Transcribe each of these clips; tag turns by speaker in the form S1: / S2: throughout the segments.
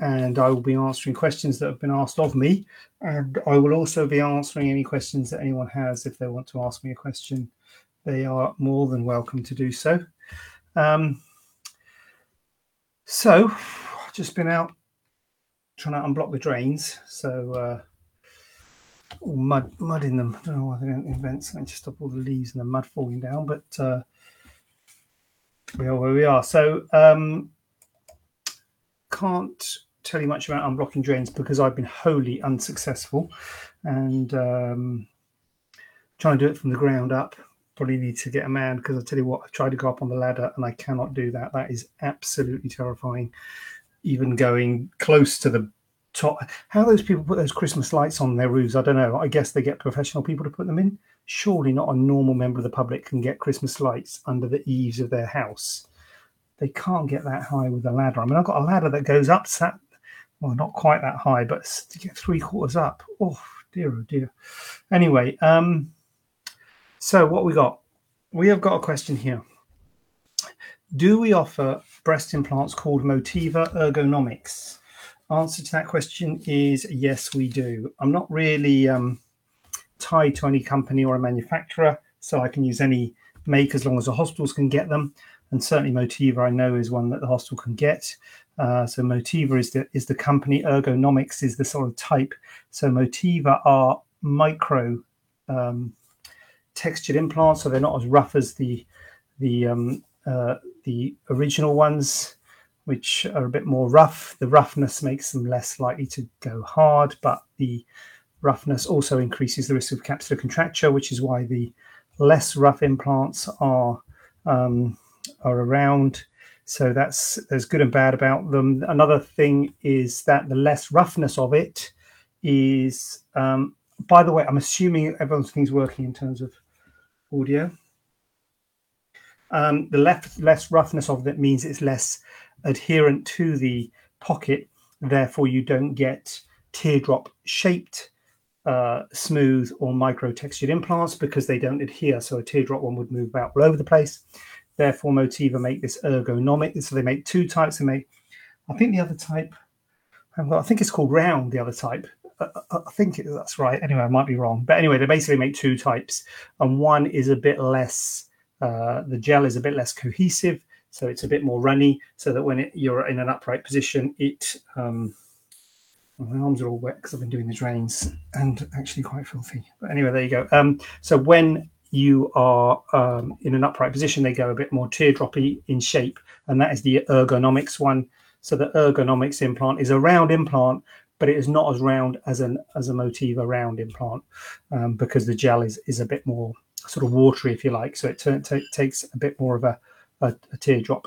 S1: and I will be answering questions that have been asked of me. And I will also be answering any questions that anyone has if they want to ask me a question. They are more than welcome to do so. Um, so, I've just been out trying to unblock the drains. So, uh, all mud, mud in them. I don't know why they don't invent something to stop all the leaves and the mud falling down, but uh, we are where we are. So um, can't tell you much about unblocking drains because I've been wholly unsuccessful and um, trying to do it from the ground up. Probably need to get a man because I tell you what, I've tried to go up on the ladder and I cannot do that. That is absolutely terrifying. Even going close to the top. How those people put those Christmas lights on their roofs, I don't know. I guess they get professional people to put them in surely not a normal member of the public can get Christmas lights under the eaves of their house. They can't get that high with a ladder. I mean, I've got a ladder that goes up, sat, well, not quite that high, but to get three quarters up. Oh, dear, oh, dear. Anyway, um, so what we got? We have got a question here. Do we offer breast implants called Motiva Ergonomix? Answer to that question is yes, we do. I'm not really. Um, tied to any company or a manufacturer, so I can use any make as long as the hospitals can get them. And certainly Motiva, I know, is one that the hospital can get. Uh, so Motiva is the is the company. Ergonomix is the sort of type. So Motiva are micro um, textured implants, so they're not as rough as the the um, uh, the original ones, which are a bit more rough. The roughness makes them less likely to go hard, but the roughness also increases the risk of capsular contracture, which is why the less rough implants are um, are around. So that's there's good and bad about them. Another thing is that the less roughness of it is. Um, by the way, I'm assuming everyone's thing's working in terms of audio. Um, the less less roughness of it means it's less adherent to the pocket. Therefore, you don't get teardrop shaped uh, smooth or micro textured implants because they don't adhere. So a teardrop one would move about all over the place. Therefore, Motiva make this ergonomic. So they make two types. They make, I think the other type, I think it's called round. The other type, I, I think that's right. Anyway, I might be wrong, but anyway, they basically make two types, and one is a bit less. Uh, the gel is a bit less cohesive, so it's a bit more runny. So that when it, you're in an upright position, it um, my arms are all wet because I've been doing the drains and actually quite filthy. But anyway, there you go. Um, so when you are um, in an upright position, they go a bit more teardroppy in shape, and that is the Ergonomix one. So the Ergonomix implant is a round implant, but it is not as round as an as a Motiva round implant um, because the gel is is a bit more sort of watery, if you like. So it t- t- takes a bit more of a, a, a teardrop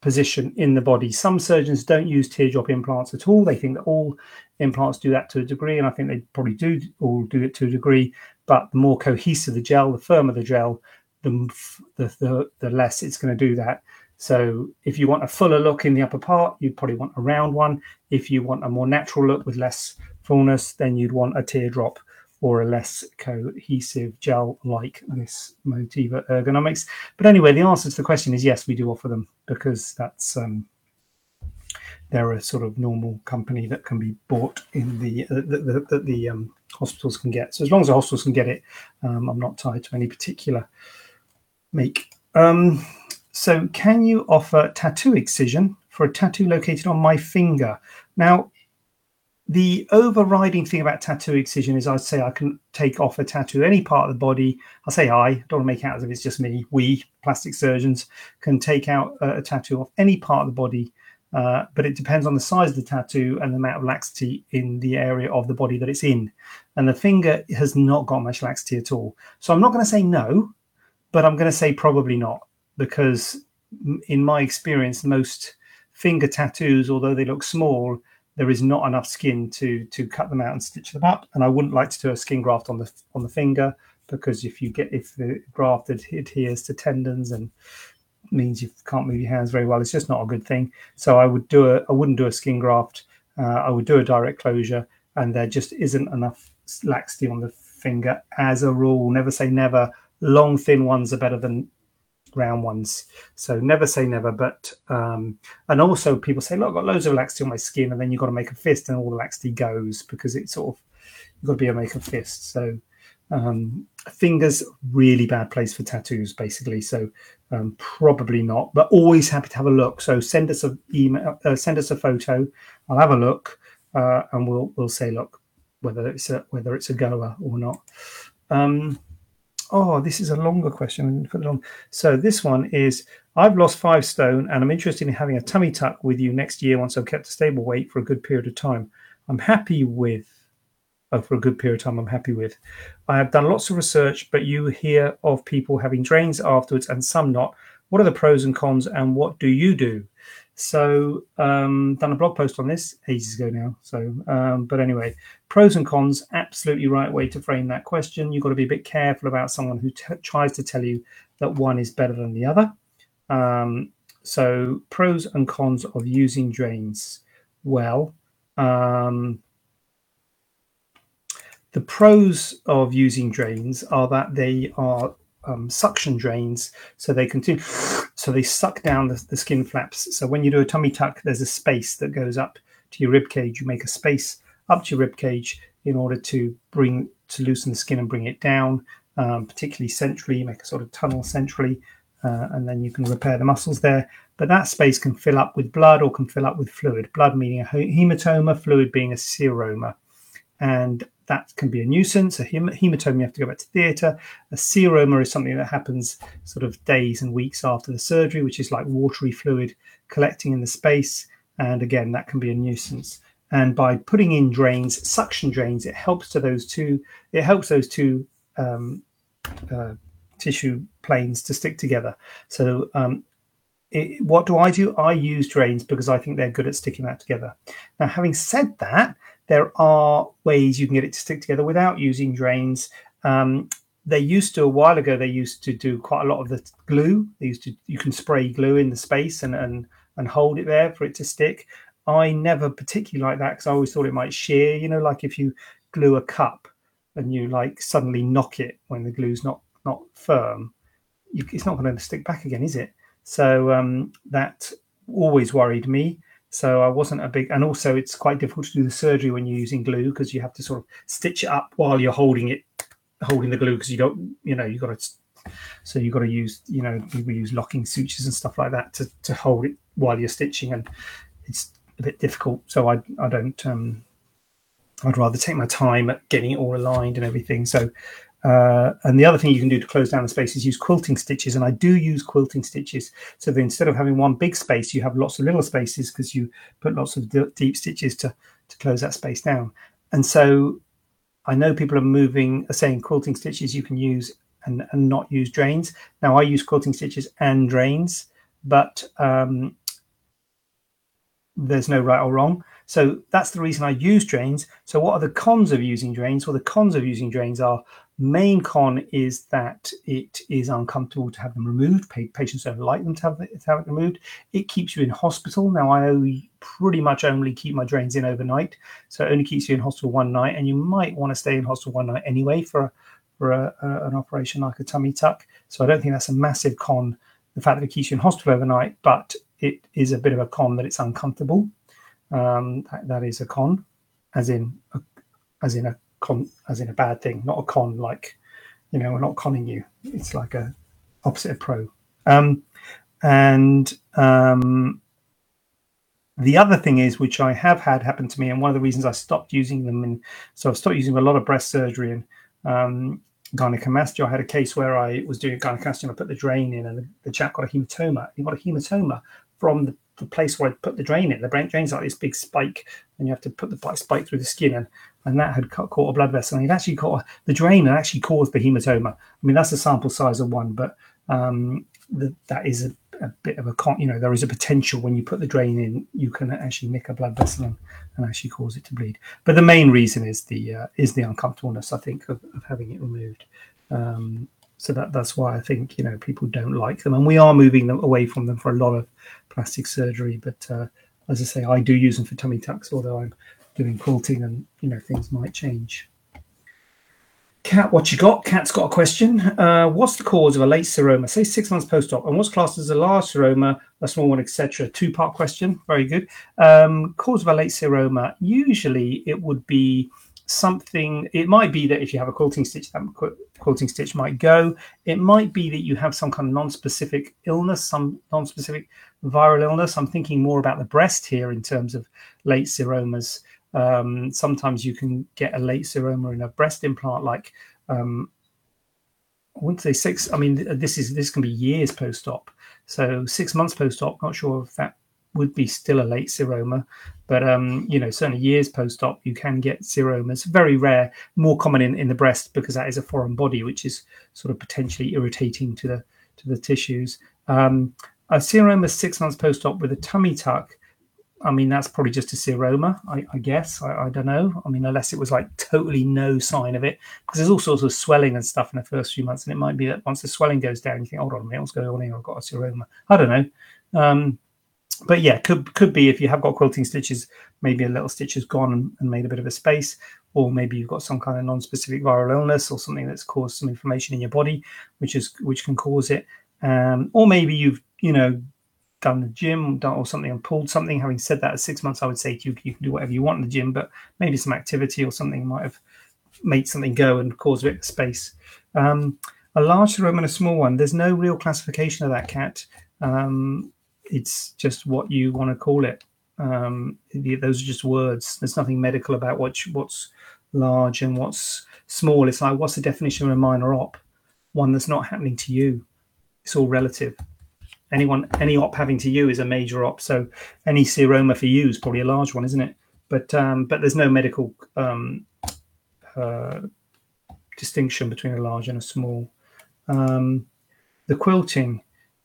S1: position in the body. Some surgeons don't use teardrop implants at all. They think that all implants do that to a degree, and I think they probably do all do it to a degree. But the more cohesive the gel, the firmer the gel, the the, the, the less it's going to do that. So if you want a fuller look in the upper part, you'd probably want a round one. If you want a more natural look with less fullness, then you'd want a teardrop or a less cohesive gel like this Motiva Ergonomix. But anyway, the answer to the question is yes, we do offer them because that's um, they're a sort of normal company that can be bought in the uh, that the, the, um, hospitals can get. So as long as the hospitals can get it, um, I'm not tied to any particular make. Um, so can you offer tattoo excision for a tattoo located on my finger? Now, the overriding thing about tattoo excision is I'd say I can take off a tattoo any part of the body. I say I, don't want to make out as if it's just me. We, plastic surgeons, can take out a, a tattoo off any part of the body, uh, but it depends on the size of the tattoo and the amount of laxity in the area of the body that it's in. And the finger has not got much laxity at all. So I'm not going to say no, but I'm going to say probably not because in my experience, most finger tattoos, although they look small, there is not enough skin to to cut them out and stitch them up. And I wouldn't like to do a skin graft on the on the finger because if you get if the graft adheres to tendons and means you can't move your hands very well, it's just not a good thing. So I would do a I wouldn't do a skin graft. Uh, I would do a direct closure, and there just isn't enough laxity on the finger as a rule. Never say never. Long thin ones are better than round ones. So never say never. But um, and also people say, look, I've got loads of laxity on my skin, and then you've got to make a fist, and all the laxity goes because it's sort of you've got to be able to make a fist. So um, fingers really bad place for tattoos, basically. So um, probably not, but always happy to have a look. So send us a email, uh, send us a photo. I'll have a look, uh, and we'll we'll say, look, whether it's a whether it's a goer or not. Um, Oh, this is a longer question. So this one is: I've lost five stone, and I'm interested in having a tummy tuck with you next year once I've kept a stable weight for a good period of time. I'm happy with. For a good period of time, I'm happy with. I have done lots of research, but you hear of people having drains afterwards and some not. What are the pros and cons, and what do you do? So, um, done a blog post on this ages ago now. So, um, but anyway, pros and cons, absolutely right way to frame that question. You've got to be a bit careful about someone who t- tries to tell you that one is better than the other. Um, so, pros and cons of using drains. Well, um, the pros of using drains are that they are um, suction drains, so they continue, so they suck down the, the, skin flaps. So when you do a tummy tuck, there's a space that goes up to your rib cage. You make a space up to your rib cage in order to bring to loosen the skin and bring it down, um, particularly centrally. You make a sort of tunnel centrally, uh, and then you can repair the muscles there. But that space can fill up with blood or can fill up with fluid. Blood meaning a hematoma, fluid being a seroma. And that can be a nuisance. A hematoma, you have to go back to theatre. A seroma is something that happens sort of days and weeks after the surgery, which is like watery fluid collecting in the space. And again, that can be a nuisance. And by putting in drains, suction drains, it helps to those two. It helps those two um, uh, tissue planes to stick together. So, um, it, what do I do? I use drains because I think they're good at sticking that together. Now, having said that, there are ways you can get it to stick together without using drains. Um, they used to a while ago. They used to do quite a lot of the glue. They used to you can spray glue in the space and and and hold it there for it to stick. I never particularly like that because I always thought it might shear. You know, like if you glue a cup and you like suddenly knock it when the glue's not not firm, you, it's not going to stick back again, is it? So um, that always worried me. So I wasn't a big, and also it's quite difficult to do the surgery when you're using glue because you have to sort of stitch it up while you're holding it, holding the glue because you don't, you know, you got to, so you got to use, you know, we use locking sutures and stuff like that to to hold it while you're stitching, and it's a bit difficult. So I I don't, um, I'd rather take my time at getting it all aligned and everything. So uh, and the other thing you can do to close down the space is use quilting stitches. And I do use quilting stitches. So that instead of having one big space, you have lots of little spaces because you put lots of deep stitches to, to close that space down. And so I know people are moving, are saying quilting stitches you can use and, and not use drains. Now I use quilting stitches and drains, but um, there's no right or wrong. So that's the reason I use drains. So what are the cons of using drains? Well, the cons of using drains are Main con is that it is uncomfortable to have them removed. Patients don't like them to have, it, to have it removed. It keeps you in hospital. Now, I only, pretty much only keep my drains in overnight. So it only keeps you in hospital one night. And you might want to stay in hospital one night anyway for, for a, a, an operation like a tummy tuck. So I don't think that's a massive con, the fact that it keeps you in hospital overnight. But it is a bit of a con that it's uncomfortable. Um, that, that is a con, as in a, as in a con as in a bad thing, not a con like, you know, we're not conning you. It's like a opposite of pro. Um, and um, the other thing is, which I have had happen to me, and one of the reasons I stopped using them, and so I've stopped using a lot of breast surgery and um, gynecomastia. I had a case where I was doing gynecomastia and I put the drain in, and the, the chap got a hematoma. He got a hematoma from the the place where I put the drain in. The brain drain's like this big spike, and you have to put the spike through the skin, and, and that had caught a blood vessel. And it actually caught the drain and actually caused the hematoma. I mean, that's a sample size of one, but um, the, that is a, a, bit of a con. You know, there is a potential when you put the drain in, you can actually nick a blood vessel and, and actually cause it to bleed. But the main reason is the uh, is the uncomfortableness, I think, of, of having it removed. Um, so that that's why I think you know people don't like them, and we are moving them away from them for a lot of plastic surgery. But uh, as I say, I do use them for tummy tucks, although I'm doing quilting, and you know things might change. Cat, what you got? Cat's got a question. Uh, what's the cause of a late seroma? Say six months post-op, and what's classed as a large seroma, a small one, etc. Two-part question. Very good. Um, cause of a late seroma. Usually, it would be something. It might be that if you have a quilting stitch, that quilting stitch might go. It might be that you have some kind of non-specific illness, some non-specific viral illness. I'm thinking more about the breast here in terms of late seromas. Um, sometimes you can get a late seroma in a breast implant, like um, I wouldn't say six. I mean, this is this can be years post-op. So six months post-op. Not sure if that would be still a late seroma, but um, you know, certainly years post-op, you can get seromas. Very rare, more common in, in the breast because that is a foreign body, which is sort of potentially irritating to the to the tissues. Um, a seroma six months post-op with a tummy tuck I mean, that's probably just a seroma, I, I guess. I, I, don't know. I mean, unless it was like totally no sign of it, because there's all sorts of swelling and stuff in the first few months, and it might be that once the swelling goes down, you think, hold on a minute, what's going on here? I've got a seroma. I don't know. Um, but yeah, could could be if you have got quilting stitches, maybe a little stitch has gone and, and made a bit of a space, or maybe you've got some kind of non-specific viral illness or something that's caused some inflammation in your body, which is which can cause it. Um, or maybe you've you know done the gym done, or something and pulled something. Having said that, at six months, I would say you, you can do whatever you want in the gym, but maybe some activity or something might have made something go and caused a bit of space. Um, a large seroma and a small one, there's no real classification of that cat. Um, it's just what you want to call it. Um, those are just words. There's nothing medical about what, what's large and what's small. It's like, what's the definition of a minor op? One that's not happening to you. It's all relative anyone any op having to you is a major op. So any seroma for you is probably a large one, isn't it? But um, but there's no medical um, uh, distinction between a large and a small. Um, the quilting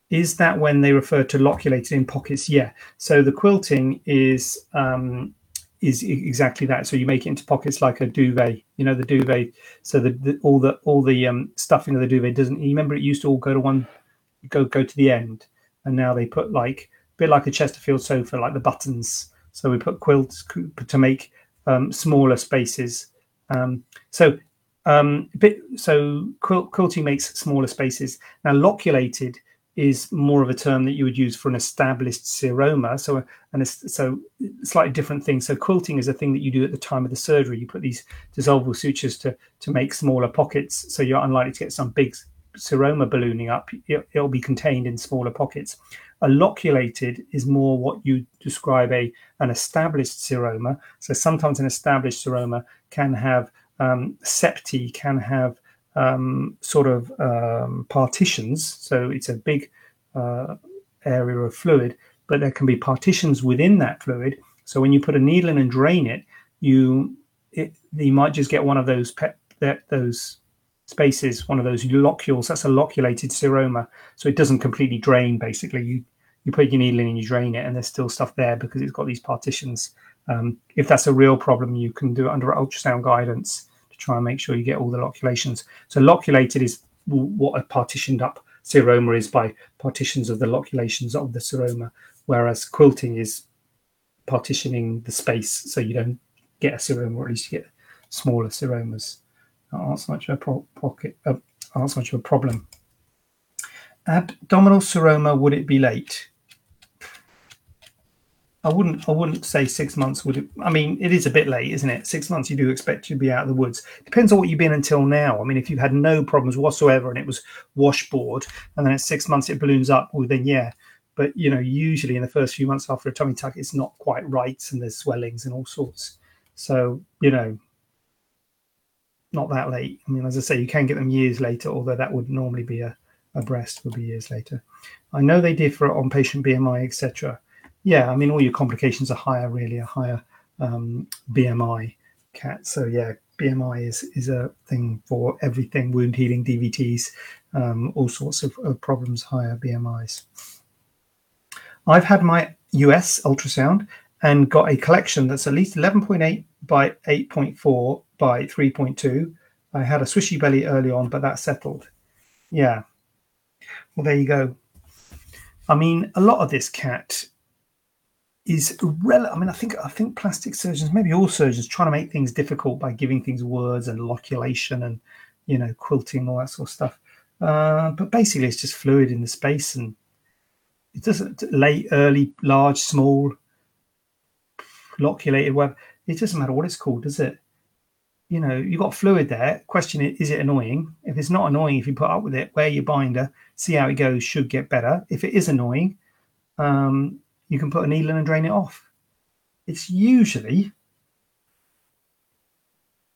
S1: is that when they refer to loculated in pockets? Yeah. So the quilting is um, is exactly that. So you make it into pockets like a duvet. You know the duvet. So the, the all the all the um, stuffing of the duvet doesn't. You remember it used to all go to one, go go to the end and now they put like a bit like a Chesterfield sofa, like the buttons. So we put quilts to make um, smaller spaces. Um, so um, bit, so quilt, quilting makes smaller spaces. Now loculated is more of a term that you would use for an established seroma. So and so slightly different thing. So quilting is a thing that you do at the time of the surgery. You put these dissolvable sutures to to make smaller pockets, so you're unlikely to get some big seroma ballooning up, it, will be contained in smaller pockets. A loculated is more what you describe a an established seroma. So sometimes an established seroma can have um, septi, can have um, sort of um, partitions. So it's a big uh, area of fluid, but there can be partitions within that fluid. So when you put a needle in and drain it, you it, you might just get one of those pet, that those spaces, one of those locules. That's a loculated seroma, so it doesn't completely drain. Basically, you you put your needle in and you drain it, and there's still stuff there because it's got these partitions. Um, if that's a real problem, you can do it under ultrasound guidance try and make sure you get all the loculations. So loculated is what a partitioned up seroma is by partitions of the loculations of the seroma, whereas quilting is partitioning the space so you don't get a seroma, or at least you get smaller seromas. Not so much of a pro- pocket. Uh, not so much of a problem. Abdominal seroma. Would it be late? I wouldn't. I wouldn't say six months. Would it? I mean, it is a bit late, isn't it? Six months. You do expect to be out of the woods. Depends on what you've been until now. I mean, if you've had no problems whatsoever and it was washboard, and then at six months it balloons up, well then yeah. But you know, usually in the first few months after a tummy tuck, it's not quite right, and there's swellings and all sorts. So you know, not that late. I mean, as I say, you can get them years later, although that would normally be a, a breast would be years later. I know they differ on patient BMI, etc. Yeah, I mean, all your complications are higher, really, a higher um, BMI cat. So yeah, BMI is is a thing for everything: wound healing, DVTs, um, all sorts of, of problems, higher BMIs. I've had my US ultrasound and got a collection that's at least 11.8 by 8.4 by 3.2. I had a swishy belly early on, but that settled. Yeah. Well, there you go. I mean, a lot of this cat is relevant. I mean, I think I think plastic surgeons, maybe all surgeons, trying to make things difficult by giving things words and loculation and you know quilting all that sort of stuff. Uh, but basically, it's just fluid in the space, and it doesn't late, early, large, small, loculated web. It doesn't matter what it's called, does it? You know, you've got fluid there. Question it: Is it annoying? If it's not annoying, if you put up with it, wear your binder, see how it goes. Should get better. If it is annoying, um, you can put a needle in and drain it off. It's usually,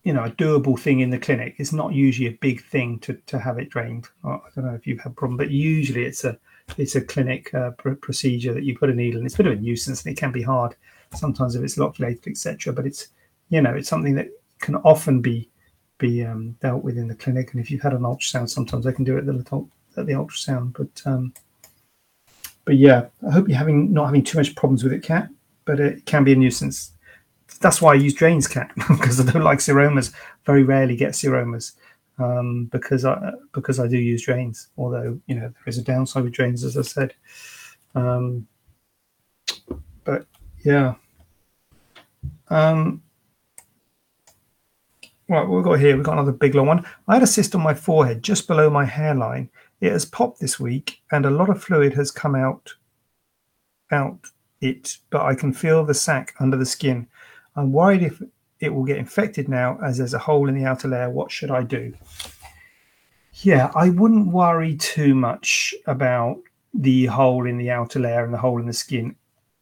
S1: you know, a doable thing in the clinic. It's not usually a big thing to, to have it drained. I don't know if you've had a problem, but usually it's a it's a clinic uh, pr- procedure that you put a needle in. It's a bit of a nuisance and it can be hard sometimes if it's loculated, etc. But it's you know it's something that can often be be um, dealt with in the clinic. And if you've had an ultrasound, sometimes they can do it at the, at the ultrasound. But um, but yeah, I hope you're having not having too much problems with it, cat. But it can be a nuisance. That's why I use drains, cat, because I don't like seromas. Very rarely get seromas um, because I because I do use drains. Although you know there is a downside with drains, as I said. Um, but yeah. Um, well, we've got here, we've got another big long one. I had a cyst on my forehead just below my hairline it has popped this week, and a lot of fluid has come out out it, but I can feel the sac under the skin. I'm worried if it will get infected now, as there's a hole in the outer layer. What should I do? Yeah, I wouldn't worry too much about the hole in the outer layer and the hole in the skin.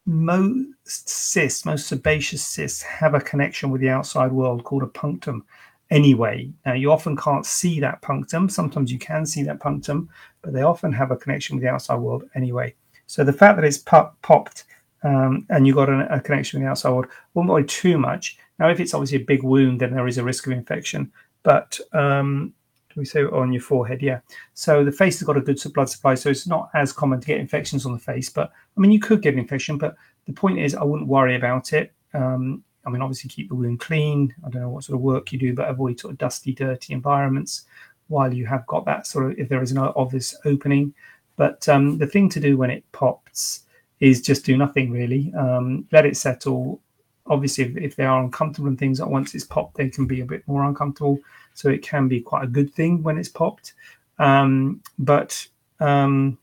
S1: Most cysts, most sebaceous cysts, have a connection with the outside world called a punctum anyway. Now, you often can't see that punctum. Sometimes you can see that punctum, but they often have a connection with the outside world anyway. So the fact that it's pop- popped um, and you've got a, a, connection with the outside world won't worry too much. Now, if it's obviously a big wound, then there is a risk of infection. But um, we say on your forehead? Yeah. So the face has got a good blood supply, so it's not as common to get infections on the face. But I mean, you could get an infection, but the point is, I wouldn't worry about it. Um, I mean, obviously keep the wound clean. I don't know what sort of work you do, but avoid sort of dusty, dirty environments while you have got that sort of if there is an obvious opening. But um, the thing to do when it pops is just do nothing really. Um, let it settle. Obviously, if, if, they are uncomfortable and things, that once it's popped, they can be a bit more uncomfortable. So it can be quite a good thing when it's popped. Um, but um,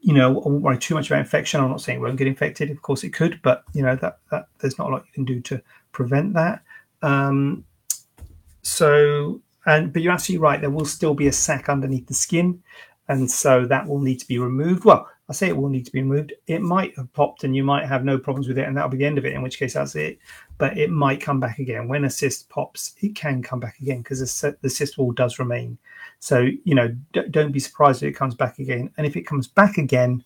S1: you know, I won't worry too much about infection. I'm not saying it won't get infected. Of course, it could, but you know that that there's not a lot you can do to prevent that. Um, so, and but you're absolutely right. There will still be a sac underneath the skin, and so that will need to be removed. Well, I say it will need to be removed. It might have popped, and you might have no problems with it, and that'll be the end of it. In which case, that's it. But it might come back again when a cyst pops. It can come back again because the cyst wall does remain. So, you know, d- don't be surprised if it comes back again. And if it comes back again,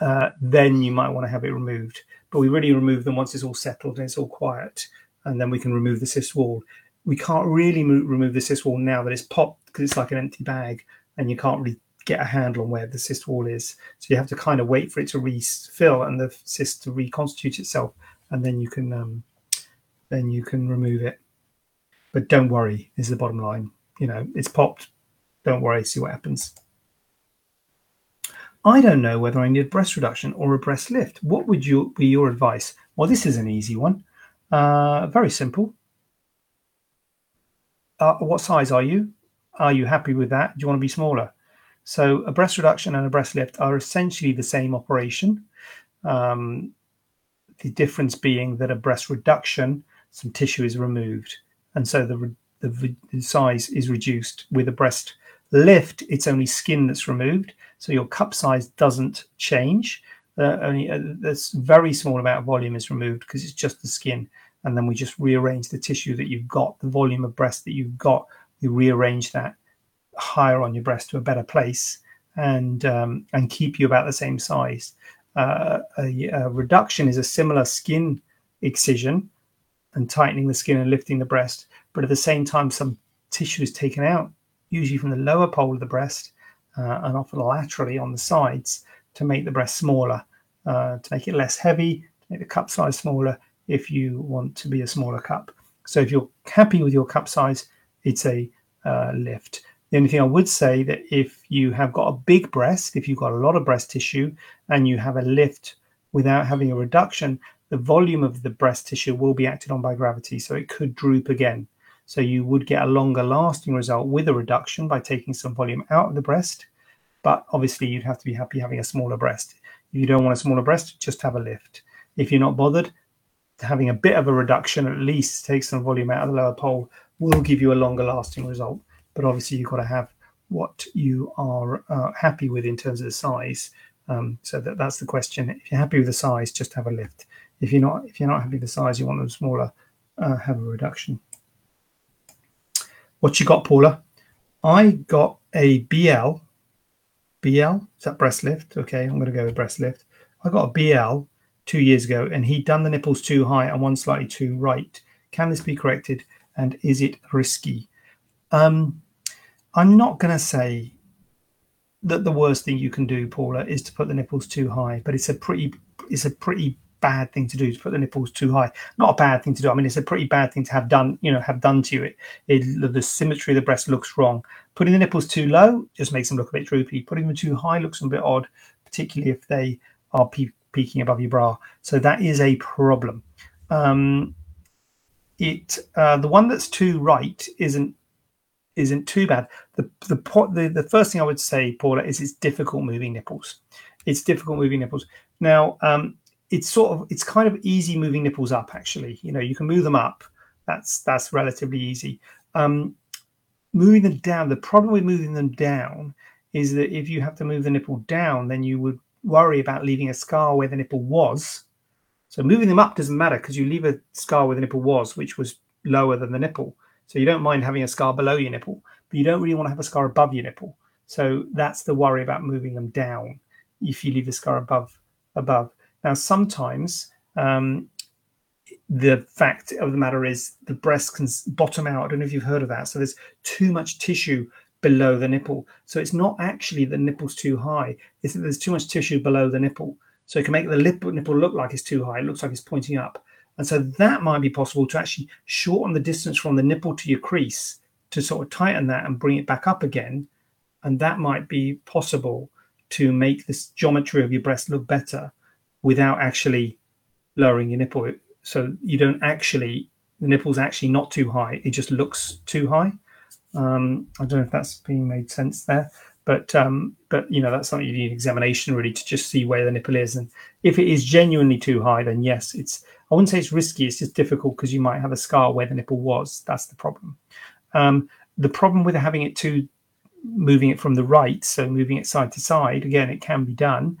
S1: uh, then you might want to have it removed. But we really remove them once it's all settled and it's all quiet, and then we can remove the cyst wall. We can't really move, remove the cyst wall now that it's popped because it's like an empty bag, and you can't really get a handle on where the cyst wall is. So you have to kind of wait for it to refill and the cyst to reconstitute itself, and then you can um, then you can remove it. But don't worry, is the bottom line. You know, it's popped don't worry, see what happens. I don't know whether I need breast reduction or a breast lift. What would you be your advice? Well, this is an easy one. Uh, very simple. Uh, what size are you? Are you happy with that? Do you want to be smaller? So, a breast reduction and a breast lift are essentially the same operation. Um, the difference being that a breast reduction, some tissue is removed, and so the, the, the size is reduced. With a breast Lift, it's only skin that's removed, so your cup size doesn't change. Uh, only a uh, very small amount of volume is removed because it's just the skin, and then we just rearrange the tissue that you've got, the volume of breast that you've got. You rearrange that higher on your breast to a better place, and um, and keep you about the same size. Uh, a, a reduction is a similar skin excision and tightening the skin and lifting the breast, but at the same time, some tissue is taken out usually from the lower pole of the breast uh, and often laterally on the sides to make the breast smaller, uh, to make it less heavy, to make the cup size smaller if you want to be a smaller cup. So if you're happy with your cup size, it's a uh, lift. The only thing I would say that if you have got a big breast, if you've got a lot of breast tissue and you have a lift without having a reduction, the volume of the breast tissue will be acted on by gravity. So it could droop again. So you would get a longer lasting result with a reduction by taking some volume out of the breast. But obviously, you'd have to be happy having a smaller breast. If you don't want a smaller breast, just have a lift. If you're not bothered, having a bit of a reduction, at least take some volume out of the lower pole, will give you a longer lasting result. But obviously, you've got to have what you are uh, happy with in terms of the size. Um, so that, that's the question. If you're happy with the size, just have a lift. If you're not, if you're not happy with the size, you want them smaller, uh, have a reduction. What you got, Paula? I got a BL. BL is that breast lift? Okay, I'm going to go with breast lift. I got a BL two years ago, and he'd done the nipples too high and one slightly too right. Can this be corrected? And is it risky? Um, I'm not going to say that the worst thing you can do, Paula, is to put the nipples too high, but it's a pretty it's a pretty bad thing to do to put the nipples too high. Not a bad thing to do. I mean, it's a pretty bad thing to have done. You know, have done to you. It, it the symmetry of the breast looks wrong. Putting the nipples too low just makes them look a bit droopy. Putting them too high looks a bit odd, particularly if they are pe- peeking above your bra. So that is a problem. Um, it uh, the one that's too right isn't isn't too bad. The the, the the first thing I would say, Paula, is it's difficult moving nipples. It's difficult moving nipples. Now, um, it's sort of it's kind of easy moving nipples up actually. You know you can move them up. That's that's relatively easy. Um, moving them down the problem with moving them down is that if you have to move the nipple down then you would worry about leaving a scar where the nipple was. So moving them up doesn't matter because you leave a scar where the nipple was which was lower than the nipple. So you don't mind having a scar below your nipple but you don't really want to have a scar above your nipple. So that's the worry about moving them down if you leave the scar above above now, sometimes um, the fact of the matter is the breast can bottom out. I don't know if you've heard of that. So there's too much tissue below the nipple. So it's not actually the nipple's too high, it's that there's too much tissue below the nipple. So it can make the lip, nipple look like it's too high. It looks like it's pointing up. And so that might be possible to actually shorten the distance from the nipple to your crease to sort of tighten that and bring it back up again. And that might be possible to make this geometry of your breast look better without actually lowering your nipple. So you don't actually, the nipple's actually not too high. It just looks too high. Um, I don't know if that's being made sense there, but um, but you know that's something you need examination really to just see where the nipple is, and if it is genuinely too high, then yes, it's. I wouldn't say it's risky. It's just difficult because you might have a scar where the nipple was. That's the problem. Um, the problem with having it too, moving it from the right, so moving it side to side, again, it can be done,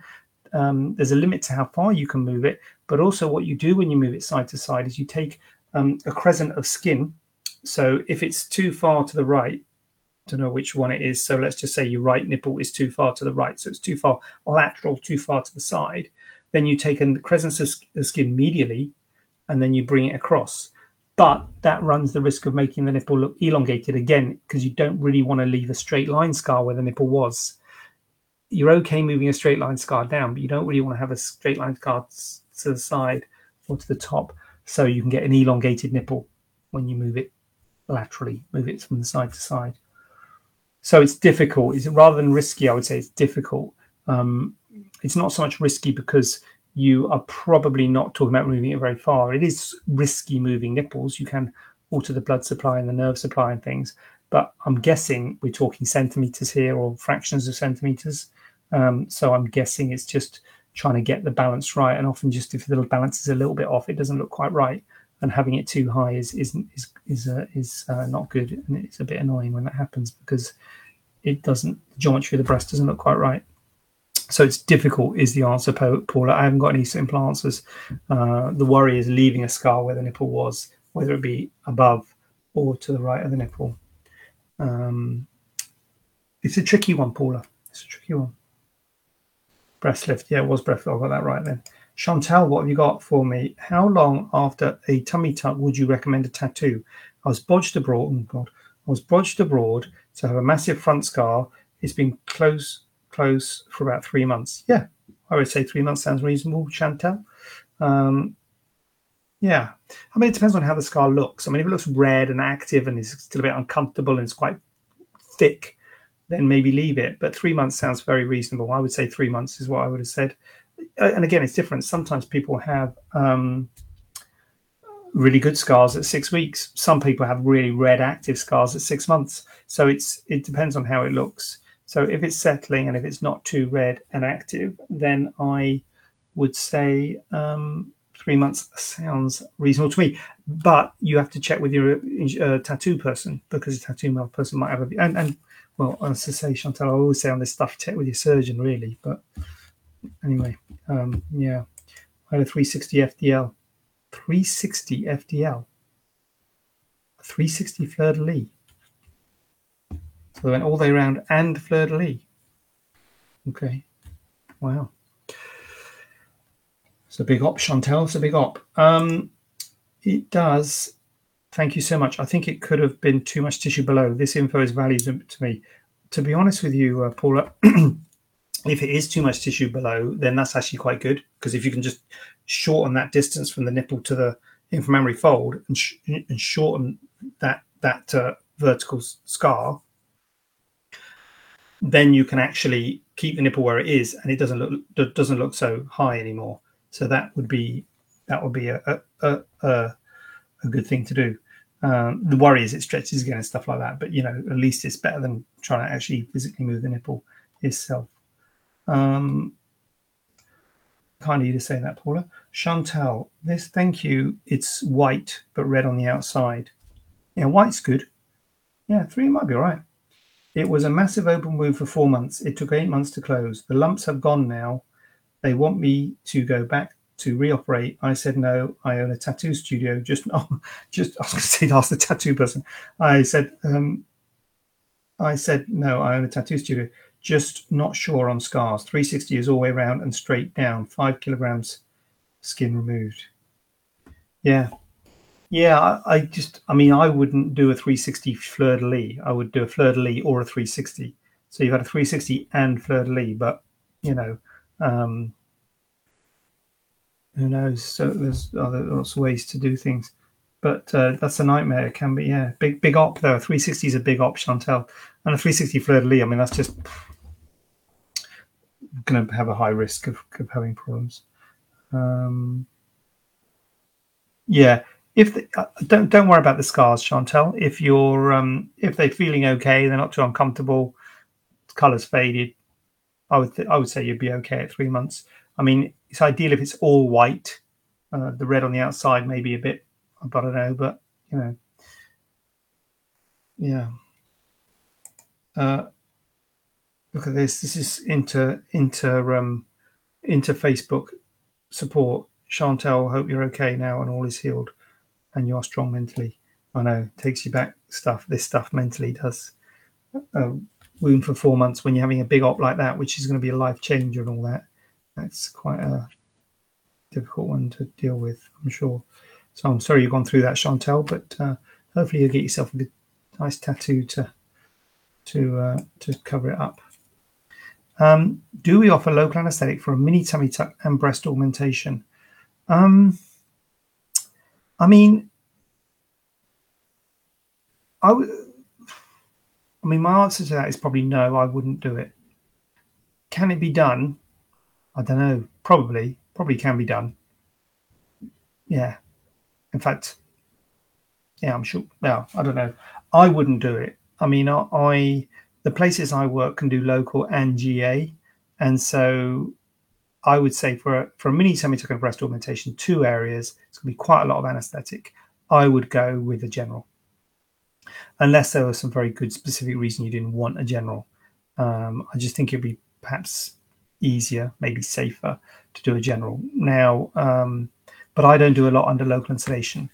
S1: um, there's a limit to how far you can move it, but also what you do when you move it side to side is you take um, a crescent of skin. So if it's too far to the right, don't know which one it is. So let's just say your right nipple is too far to the right, so it's too far lateral, too far to the side. Then you take a crescent of skin medially, and then you bring it across. But that runs the risk of making the nipple look elongated again because you don't really want to leave a straight line scar where the nipple was you're okay moving a straight line scar down, but you don't really want to have a straight line scar to the side or to the top, so you can get an elongated nipple when you move it laterally, move it from the side to side. So it's difficult. Is rather than risky? I would say it's difficult. Um, it's not so much risky because you are probably not talking about moving it very far. It is risky moving nipples. You can alter the blood supply and the nerve supply and things, but I'm guessing we're talking centimeters here or fractions of centimeters. Um, so I'm guessing it's just trying to get the balance right. And often, just if the balance is a little bit off, it doesn't look quite right. And having it too high is is is is, uh, is uh, not good, and it's a bit annoying when that happens because it doesn't the geometry of the breast doesn't look quite right. So it's difficult, is the answer, Paula. I haven't got any simple answers. Uh, the worry is leaving a scar where the nipple was, whether it be above or to the right of the nipple. Um, it's a tricky one, Paula. It's a tricky one. Breast lift. Yeah, it was breast lift. I got that right then. Chantal, what have you got for me? How long after a tummy tuck would you recommend a tattoo? I was bodged abroad. Oh God, I was bodged abroad to have a massive front scar. It's been close, close for about three months. Yeah, I would say three months sounds reasonable, Chantel. Um, yeah, I mean, it depends on how the scar looks. I mean, if it looks red and active and is still a bit uncomfortable and it's quite thick, then maybe leave it. But three months sounds very reasonable. I would say three months is what I would have said. Uh, and again, it's different. Sometimes people have um, really good scars at six weeks. Some people have really red active scars at six months. So it's it depends on how it looks. So if it's settling and if it's not too red and active, then I would say um, three months sounds reasonable to me. But you have to check with your uh, tattoo person because a tattoo person might have a and and well, I say, Chantal, I always say on this stuff, check with your surgeon, really. But anyway, um, yeah, I had a 360 FDL. 360 FDL. A 360 fleur de lis. So they went all the way around and fleur de lis. Okay. Wow. It's a big op, Chantel. It's a big op. Um, it does Thank you so much. I think it could have been too much tissue below. This info is valuable to me. To be honest with you, uh, Paula, if it is too much tissue below, then that's actually quite good because if you can just shorten that distance from the nipple to the inframammary fold and, sh- and shorten that that uh, vertical scar, then you can actually keep the nipple where it is, and it doesn't look doesn't look so high anymore. So that would be that would be a, a, a, a a good thing to do. Um, the worry is it stretches again and stuff like that, but you know, at least it's better than trying to actually physically move the nipple itself. Um, kind of you to say that, Paula. Chantel, this thank you. It's white but red on the outside. Yeah, white's good. Yeah, three might be all right. It was a massive open wound for four months. It took eight months to close. The lumps have gone now. They want me to go back to reoperate. I said no. I own a tattoo studio. Just oh, just I was going to say ask the tattoo person. I said um, I said no. I own a tattoo studio. Just not sure on scars. 360 is all way around and straight down. Five kilograms skin removed. Yeah, yeah. I, I just I mean I wouldn't do a 360 fleur de lis. I would do a fleur de lis or a 360. So you've had a 360 and fleur de lis, but you know. Um, who knows? So there's other lots of ways to do things, but uh, that's a nightmare. It can be, yeah. Big big op though. 360 is a big op, Chantel, and a 360 fleur de lis. I mean, that's just going to have a high risk of, of having problems. Um, yeah, if the, uh, don't don't worry about the scars, Chantel. If you're um, if they're feeling okay, they're not too uncomfortable, colors faded. I would th- I would say you'd be okay at three months. I mean, it's ideal if it's all white. Uh, the red on the outside may be a bit, I don't know, but you know, yeah. Uh, look at this. This is inter inter um inter Facebook support. Chantel, hope you're okay now and all is healed, and you are strong mentally. I know takes you back stuff. This stuff mentally does. A wound for four months when you're having a big op like that, which is going to be a life changer and all that that's quite a difficult one to deal with, I'm sure. So I'm sorry you've gone through that, Chantel, but uh, hopefully you'll get yourself a good, nice tattoo to to uh, to cover it up. Um, do we offer local anesthetic for a mini tummy tuck and breast augmentation? Um, I mean, I would. I mean, my answer to that is probably no. I wouldn't do it. Can it be done? I don't know. Probably, probably can be done. Yeah. In fact, yeah, I'm sure. Well, I don't know. I wouldn't do it. I mean, I, I the places I work can do local and GA, and so I would say for a, for a mini semitocal breast augmentation, two areas, it's going to be quite a lot of anaesthetic. I would go with a general, unless there was some very good specific reason you didn't want a general. Um, I just think it'd be perhaps easier, maybe safer to do a general. Now, um, but I don't do a lot under local installation.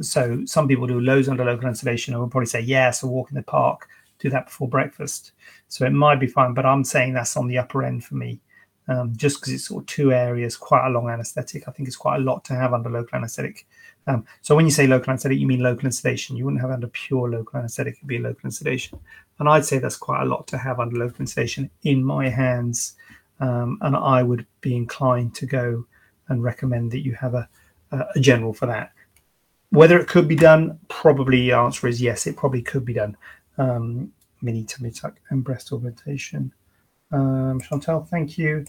S1: So some people do loads under local installation and will probably say, yes, yeah, walk in the park, do that before breakfast. So it might be fine, but I'm saying that's on the upper end for me. um, just because it's sort of two areas, quite a long anesthetic. I think it's quite a lot to have under local anesthetic. Um, so when you say local anesthetic, you mean local and. You wouldn't have under pure local anesthetic; it'd be local and. And I'd say that's quite a lot to have under local and in my hands. Um, and I would be inclined to go and recommend that you have a, a general for that. Whether it could be done, probably the answer is yes. It probably could be done. Um, mini tummy tuck and breast augmentation. Um, Chantel, thank you.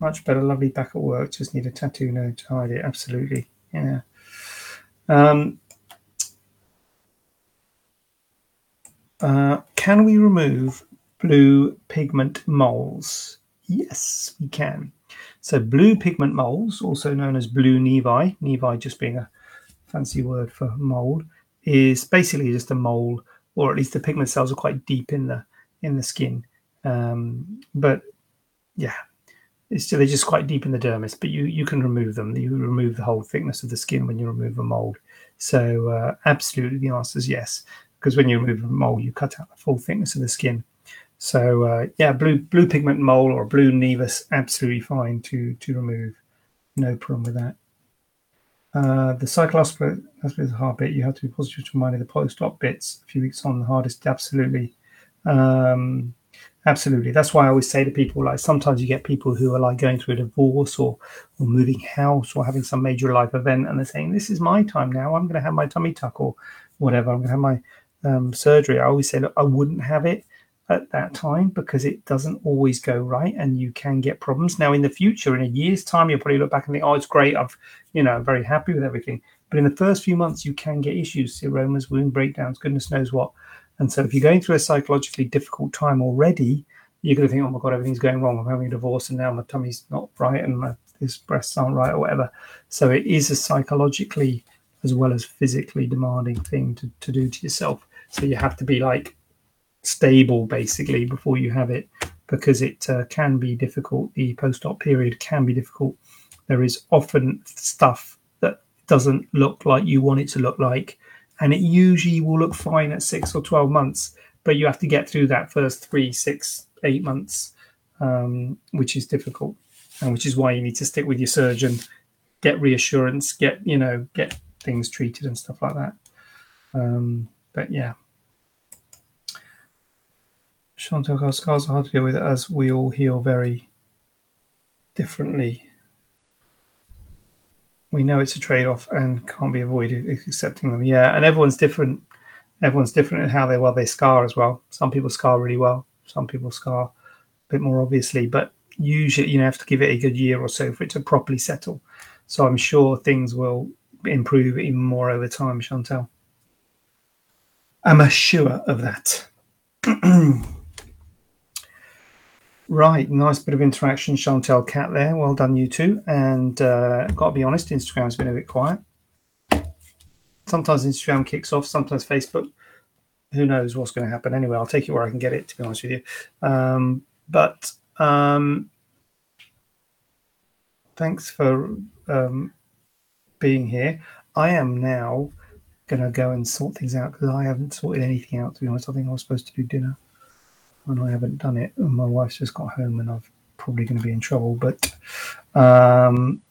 S1: Much better, lovely back at work. Just need a tattoo, to hide it. Absolutely, yeah. Um, uh, can we remove blue pigment moles? Yes, we can. So blue pigment moles, also known as blue nevi, nevi just being a fancy word for mold, is basically just a mole, or at least the pigment cells are quite deep in the in the skin. Um, but yeah, it's they're just quite deep in the dermis, but you you can remove them. You remove the whole thickness of the skin when you remove a mold. So uh, absolutely, the answer is yes, because when you remove a mold, you cut out the full thickness of the skin. So uh, yeah, blue blue pigment mole or blue nevus, absolutely fine to to remove. No problem with that. Uh, the cyclospora, that's the hard bit. You have to be positive to remind the post-op bits. A few weeks on, the hardest, absolutely. Um, Absolutely. That's why I always say to people, like sometimes you get people who are like going through a divorce or, or moving house or having some major life event, and they're saying, "This is my time now. I'm going to have my tummy tuck or whatever. I'm going to have my um, surgery." I always say, "Look, I wouldn't have it at that time because it doesn't always go right, and you can get problems." Now, in the future, in a year's time, you'll probably look back and think, "Oh, it's great. I've, you know, I'm very happy with everything." But in the first few months, you can get issues, seromas, wound breakdowns, goodness knows what. And so if you're going through a psychologically difficult time already, you're going to think, oh my God, everything's going wrong. I'm having a divorce and now my tummy's not right and my his breasts aren't right or whatever. So it is a psychologically as well as physically demanding thing to, to do to yourself. So you have to be like stable basically before you have it because it uh, can be difficult. The post op period can be difficult. There is often stuff that doesn't look like you want it to look like and it usually will look fine at six or 12 months but you have to get through that first three six eight months um, which is difficult and which is why you need to stick with your surgeon get reassurance get you know get things treated and stuff like that um, but yeah Chantal, our scars are hard to deal with as we all heal very differently we know it's a trade-off and can't be avoided accepting them. Yeah, and everyone's different. Everyone's different in how they well they scar as well. Some people scar really well. Some people scar a bit more obviously, but usually you know have to give it a good year or so for it to properly settle. So I'm sure things will improve even more over time, Chantel. I'm sure of that. Right, nice bit of interaction, Chantel Cat there. Well done, you two. And uh, got to be honest, Instagram's been a bit quiet. Sometimes Instagram kicks off, sometimes Facebook. Who knows what's going to happen? Anyway, I'll take it where I can get it. To be honest with you, um, but um, thanks for um, being here. I am now going to go and sort things out because I haven't sorted anything out. To be honest, I think I was supposed to do dinner and I haven't done it. And my wife's just got home, and I'm probably going to be in trouble. But um,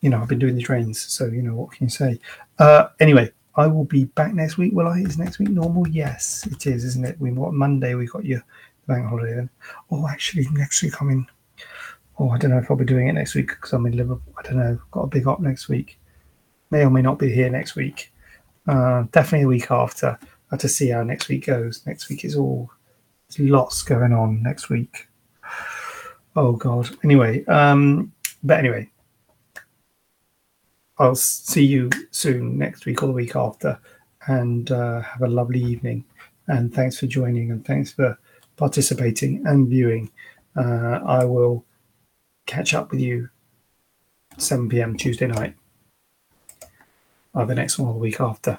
S1: you know, I've been doing the trains, so you know what can you say? Uh, anyway, I will be back next week. Will I? Is next week normal? Yes, it is, isn't it? We what Monday we got your bank holiday then. Oh, actually, next week I'm in. Oh, I don't know if I'll be doing it next week because I'm in Liverpool. I don't know. Got a big op next week. May or may not be here next week. Uh, definitely the week after. I have to see how next week goes. Next week is all there's lots going on next week. Oh God. Anyway, um, but anyway, I'll see you soon next week or the week after, and uh, have a lovely evening. And thanks for joining, and thanks for participating and viewing. Uh, I will catch up with you 7 p.m. Tuesday night, or the next one or the week after.